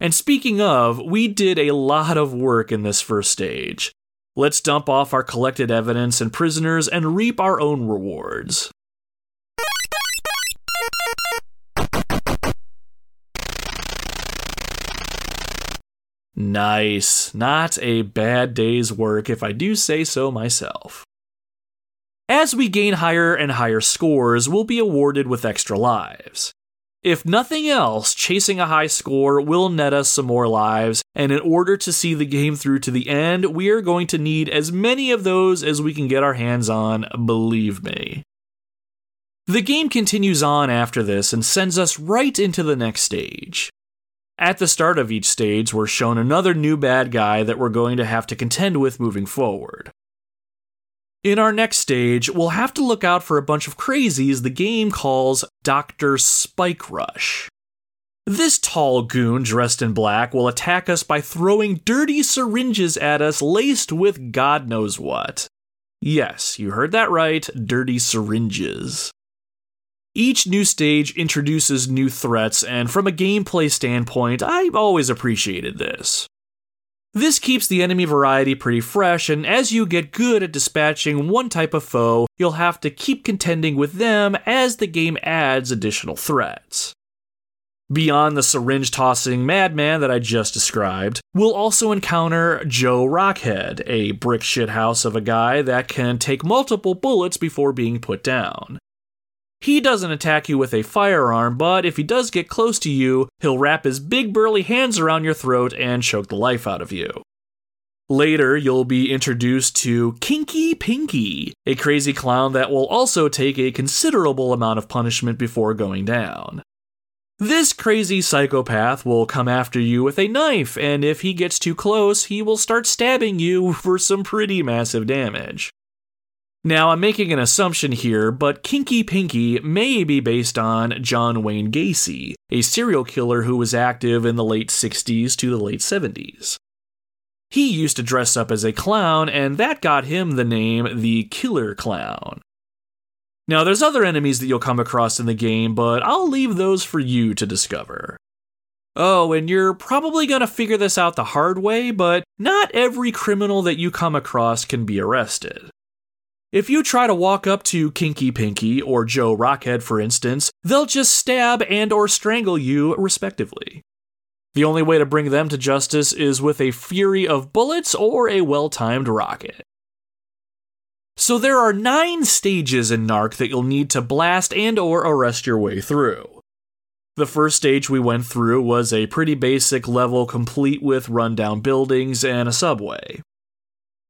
And speaking of, we did a lot of work in this first stage. Let's dump off our collected evidence and prisoners and reap our own rewards. Nice. Not a bad day's work, if I do say so myself. As we gain higher and higher scores, we'll be awarded with extra lives. If nothing else, chasing a high score will net us some more lives, and in order to see the game through to the end, we are going to need as many of those as we can get our hands on, believe me. The game continues on after this and sends us right into the next stage. At the start of each stage, we're shown another new bad guy that we're going to have to contend with moving forward. In our next stage, we'll have to look out for a bunch of crazies the game calls Dr. Spike Rush. This tall goon dressed in black will attack us by throwing dirty syringes at us laced with God knows what. Yes, you heard that right dirty syringes. Each new stage introduces new threats, and from a gameplay standpoint, I've always appreciated this. This keeps the enemy variety pretty fresh, and as you get good at dispatching one type of foe, you'll have to keep contending with them as the game adds additional threats. Beyond the syringe tossing madman that I just described, we'll also encounter Joe Rockhead, a brick shithouse of a guy that can take multiple bullets before being put down. He doesn't attack you with a firearm, but if he does get close to you, he'll wrap his big burly hands around your throat and choke the life out of you. Later, you'll be introduced to Kinky Pinky, a crazy clown that will also take a considerable amount of punishment before going down. This crazy psychopath will come after you with a knife, and if he gets too close, he will start stabbing you for some pretty massive damage. Now, I'm making an assumption here, but Kinky Pinky may be based on John Wayne Gacy, a serial killer who was active in the late 60s to the late 70s. He used to dress up as a clown, and that got him the name the Killer Clown. Now, there's other enemies that you'll come across in the game, but I'll leave those for you to discover. Oh, and you're probably gonna figure this out the hard way, but not every criminal that you come across can be arrested. If you try to walk up to Kinky Pinky or Joe Rockhead, for instance, they'll just stab and or strangle you respectively. The only way to bring them to justice is with a fury of bullets or a well-timed rocket. So there are 9 stages in Narc that you'll need to blast and or arrest your way through. The first stage we went through was a pretty basic level complete with rundown buildings and a subway.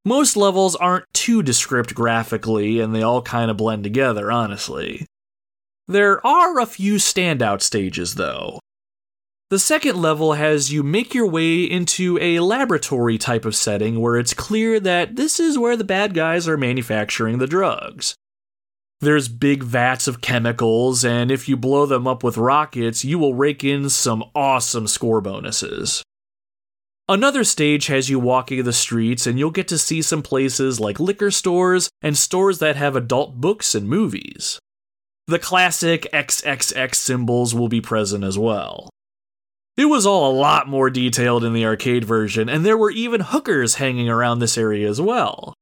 Most levels aren't too descript graphically, and they all kind of blend together, honestly. There are a few standout stages, though. The second level has you make your way into a laboratory type of setting where it's clear that this is where the bad guys are manufacturing the drugs. There's big vats of chemicals, and if you blow them up with rockets, you will rake in some awesome score bonuses. Another stage has you walking the streets, and you'll get to see some places like liquor stores and stores that have adult books and movies. The classic XXX symbols will be present as well. It was all a lot more detailed in the arcade version, and there were even hookers hanging around this area as well.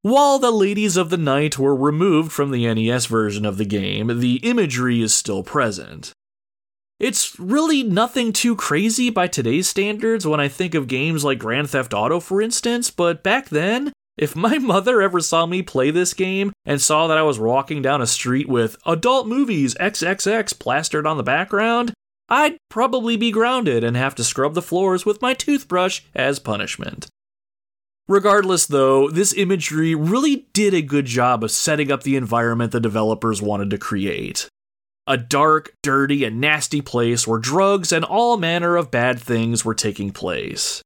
While the Ladies of the Night were removed from the NES version of the game, the imagery is still present. It's really nothing too crazy by today's standards when I think of games like Grand Theft Auto, for instance, but back then, if my mother ever saw me play this game and saw that I was walking down a street with adult movies XXX plastered on the background, I'd probably be grounded and have to scrub the floors with my toothbrush as punishment. Regardless, though, this imagery really did a good job of setting up the environment the developers wanted to create. A dark, dirty, and nasty place where drugs and all manner of bad things were taking place.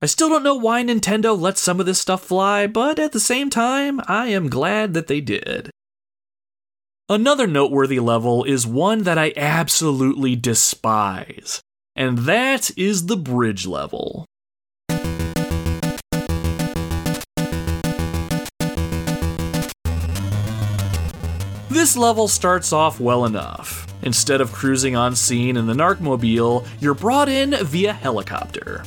I still don't know why Nintendo let some of this stuff fly, but at the same time, I am glad that they did. Another noteworthy level is one that I absolutely despise, and that is the bridge level. This level starts off well enough. Instead of cruising on scene in the Narcmobile, you're brought in via helicopter.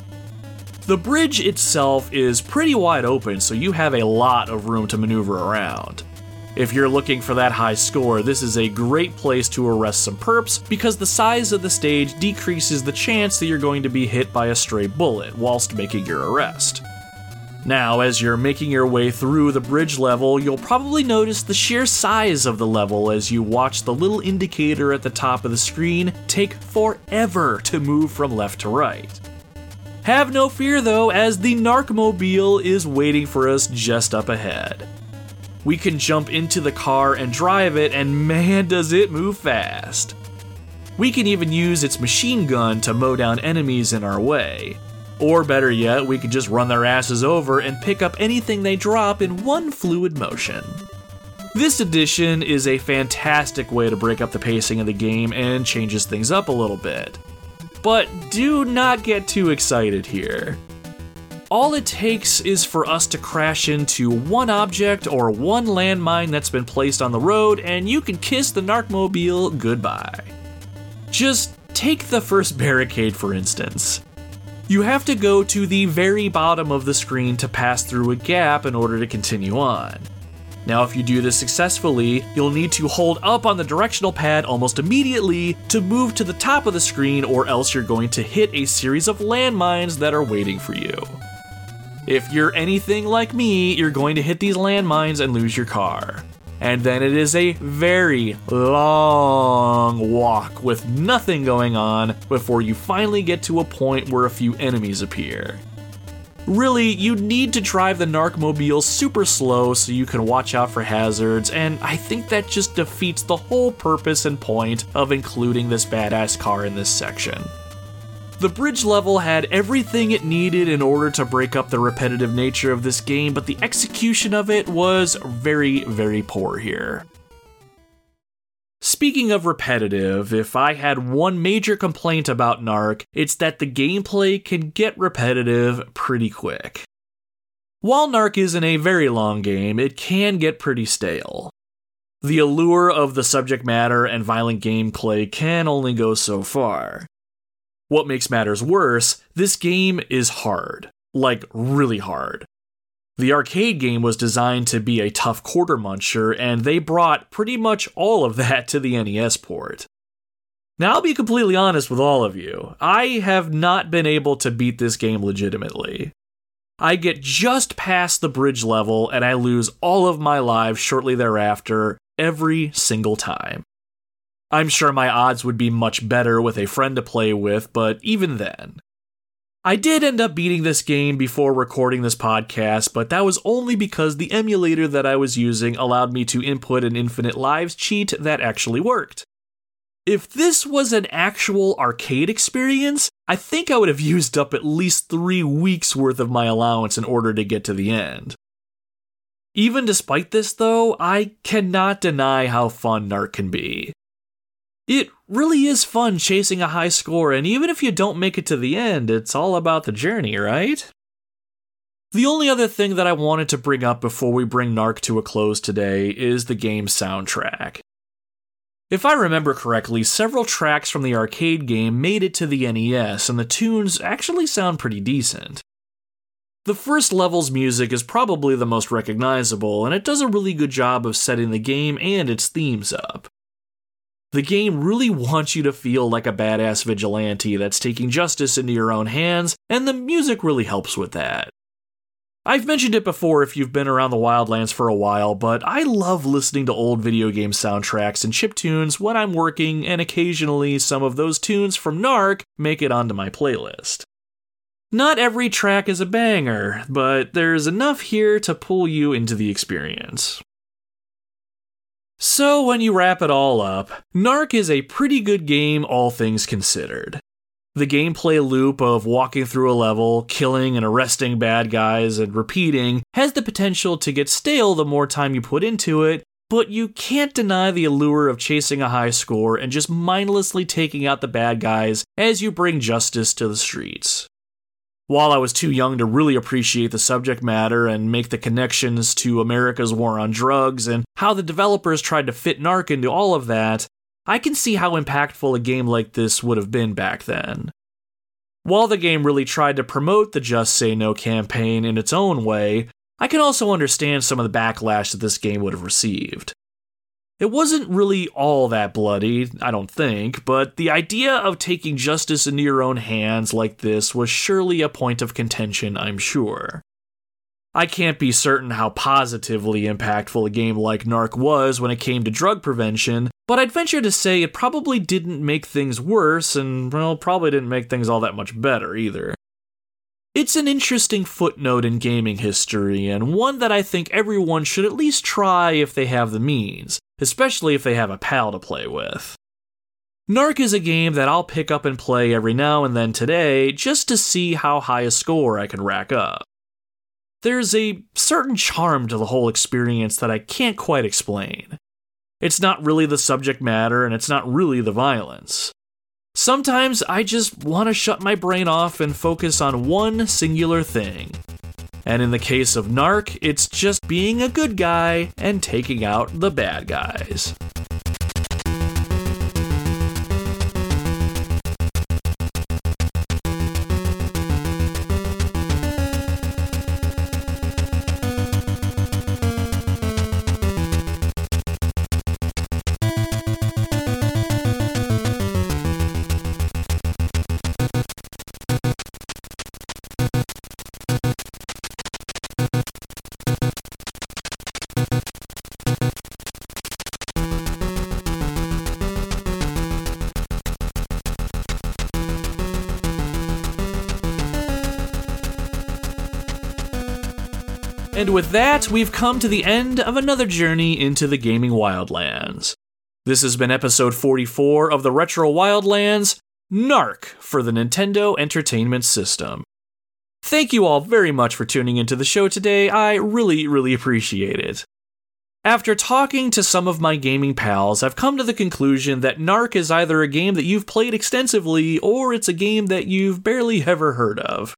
The bridge itself is pretty wide open, so you have a lot of room to maneuver around. If you're looking for that high score, this is a great place to arrest some perps because the size of the stage decreases the chance that you're going to be hit by a stray bullet whilst making your arrest. Now, as you're making your way through the bridge level, you'll probably notice the sheer size of the level as you watch the little indicator at the top of the screen take forever to move from left to right. Have no fear though, as the Narcmobile is waiting for us just up ahead. We can jump into the car and drive it, and man, does it move fast! We can even use its machine gun to mow down enemies in our way. Or better yet, we could just run their asses over and pick up anything they drop in one fluid motion. This addition is a fantastic way to break up the pacing of the game and changes things up a little bit. But do not get too excited here. All it takes is for us to crash into one object or one landmine that's been placed on the road, and you can kiss the Narcmobile goodbye. Just take the first barricade, for instance. You have to go to the very bottom of the screen to pass through a gap in order to continue on. Now, if you do this successfully, you'll need to hold up on the directional pad almost immediately to move to the top of the screen, or else you're going to hit a series of landmines that are waiting for you. If you're anything like me, you're going to hit these landmines and lose your car and then it is a very long walk with nothing going on before you finally get to a point where a few enemies appear. Really, you need to drive the Narcmobile super slow so you can watch out for hazards, and I think that just defeats the whole purpose and point of including this badass car in this section. The bridge level had everything it needed in order to break up the repetitive nature of this game, but the execution of it was very, very poor here. Speaking of repetitive, if I had one major complaint about Narc, it's that the gameplay can get repetitive pretty quick. While Narc isn't a very long game, it can get pretty stale. The allure of the subject matter and violent gameplay can only go so far. What makes matters worse, this game is hard. Like, really hard. The arcade game was designed to be a tough quarter muncher, and they brought pretty much all of that to the NES port. Now, I'll be completely honest with all of you. I have not been able to beat this game legitimately. I get just past the bridge level and I lose all of my lives shortly thereafter, every single time. I'm sure my odds would be much better with a friend to play with, but even then. I did end up beating this game before recording this podcast, but that was only because the emulator that I was using allowed me to input an infinite lives cheat that actually worked. If this was an actual arcade experience, I think I would have used up at least three weeks worth of my allowance in order to get to the end. Even despite this, though, I cannot deny how fun Narc can be. It really is fun chasing a high score, and even if you don't make it to the end, it's all about the journey, right? The only other thing that I wanted to bring up before we bring Narc to a close today is the game's soundtrack. If I remember correctly, several tracks from the arcade game made it to the NES, and the tunes actually sound pretty decent. The first level's music is probably the most recognizable, and it does a really good job of setting the game and its themes up. The game really wants you to feel like a badass vigilante that's taking justice into your own hands, and the music really helps with that. I've mentioned it before if you've been around the Wildlands for a while, but I love listening to old video game soundtracks and chip tunes when I'm working, and occasionally some of those tunes from Narc make it onto my playlist. Not every track is a banger, but there's enough here to pull you into the experience. So, when you wrap it all up, Narc is a pretty good game, all things considered. The gameplay loop of walking through a level, killing and arresting bad guys, and repeating has the potential to get stale the more time you put into it, but you can't deny the allure of chasing a high score and just mindlessly taking out the bad guys as you bring justice to the streets. While I was too young to really appreciate the subject matter and make the connections to America's war on drugs and how the developers tried to fit Narc into all of that, I can see how impactful a game like this would have been back then. While the game really tried to promote the Just Say No campaign in its own way, I can also understand some of the backlash that this game would have received. It wasn't really all that bloody, I don't think, but the idea of taking justice into your own hands like this was surely a point of contention, I'm sure. I can't be certain how positively impactful a game like Narc was when it came to drug prevention, but I'd venture to say it probably didn't make things worse, and, well, probably didn't make things all that much better either. It's an interesting footnote in gaming history, and one that I think everyone should at least try if they have the means, especially if they have a pal to play with. Narc is a game that I'll pick up and play every now and then today just to see how high a score I can rack up. There's a certain charm to the whole experience that I can't quite explain. It's not really the subject matter and it's not really the violence. Sometimes I just want to shut my brain off and focus on one singular thing and in the case of Narc, it's just being a good guy and taking out the bad guys. And with that, we've come to the end of another journey into the gaming wildlands. This has been episode 44 of the Retro Wildlands Narc for the Nintendo Entertainment System. Thank you all very much for tuning into the show today. I really, really appreciate it. After talking to some of my gaming pals, I've come to the conclusion that Narc is either a game that you've played extensively or it's a game that you've barely ever heard of.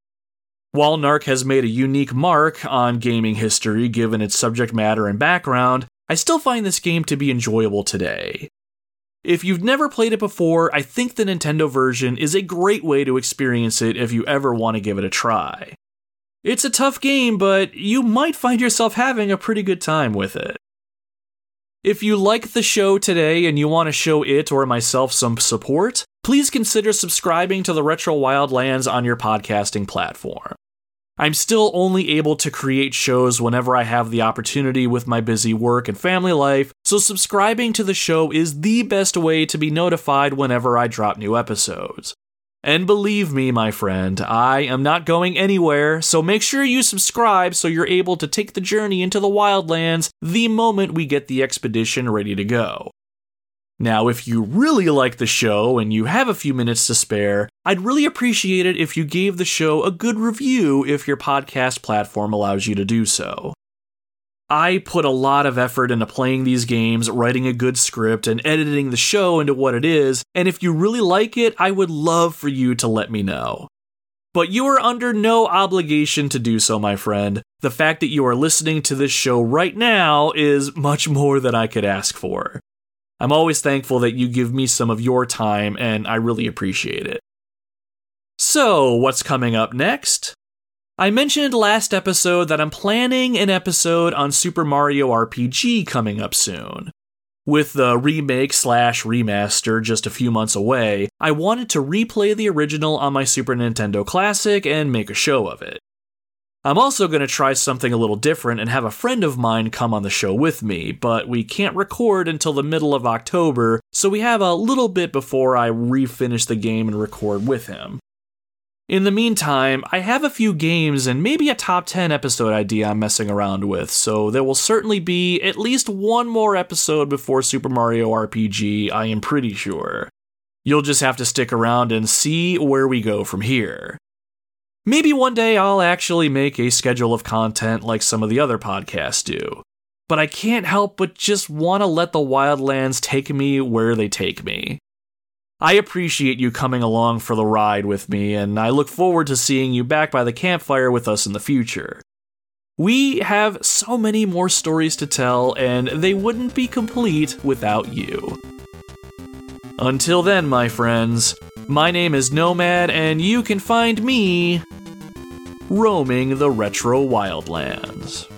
While Narc has made a unique mark on gaming history given its subject matter and background, I still find this game to be enjoyable today. If you've never played it before, I think the Nintendo version is a great way to experience it if you ever want to give it a try. It's a tough game, but you might find yourself having a pretty good time with it. If you like the show today and you want to show it or myself some support, please consider subscribing to the Retro Wildlands on your podcasting platform. I'm still only able to create shows whenever I have the opportunity with my busy work and family life, so subscribing to the show is the best way to be notified whenever I drop new episodes. And believe me, my friend, I am not going anywhere, so make sure you subscribe so you're able to take the journey into the wildlands the moment we get the expedition ready to go. Now, if you really like the show and you have a few minutes to spare, I'd really appreciate it if you gave the show a good review if your podcast platform allows you to do so. I put a lot of effort into playing these games, writing a good script, and editing the show into what it is, and if you really like it, I would love for you to let me know. But you are under no obligation to do so, my friend. The fact that you are listening to this show right now is much more than I could ask for. I'm always thankful that you give me some of your time, and I really appreciate it. So, what's coming up next? I mentioned last episode that I'm planning an episode on Super Mario RPG coming up soon. With the remake slash remaster just a few months away, I wanted to replay the original on my Super Nintendo Classic and make a show of it. I'm also going to try something a little different and have a friend of mine come on the show with me, but we can't record until the middle of October, so we have a little bit before I refinish the game and record with him. In the meantime, I have a few games and maybe a top 10 episode idea I'm messing around with, so there will certainly be at least one more episode before Super Mario RPG, I am pretty sure. You'll just have to stick around and see where we go from here. Maybe one day I'll actually make a schedule of content like some of the other podcasts do. But I can't help but just want to let the wildlands take me where they take me. I appreciate you coming along for the ride with me, and I look forward to seeing you back by the campfire with us in the future. We have so many more stories to tell, and they wouldn't be complete without you. Until then, my friends, my name is Nomad, and you can find me roaming the retro wildlands.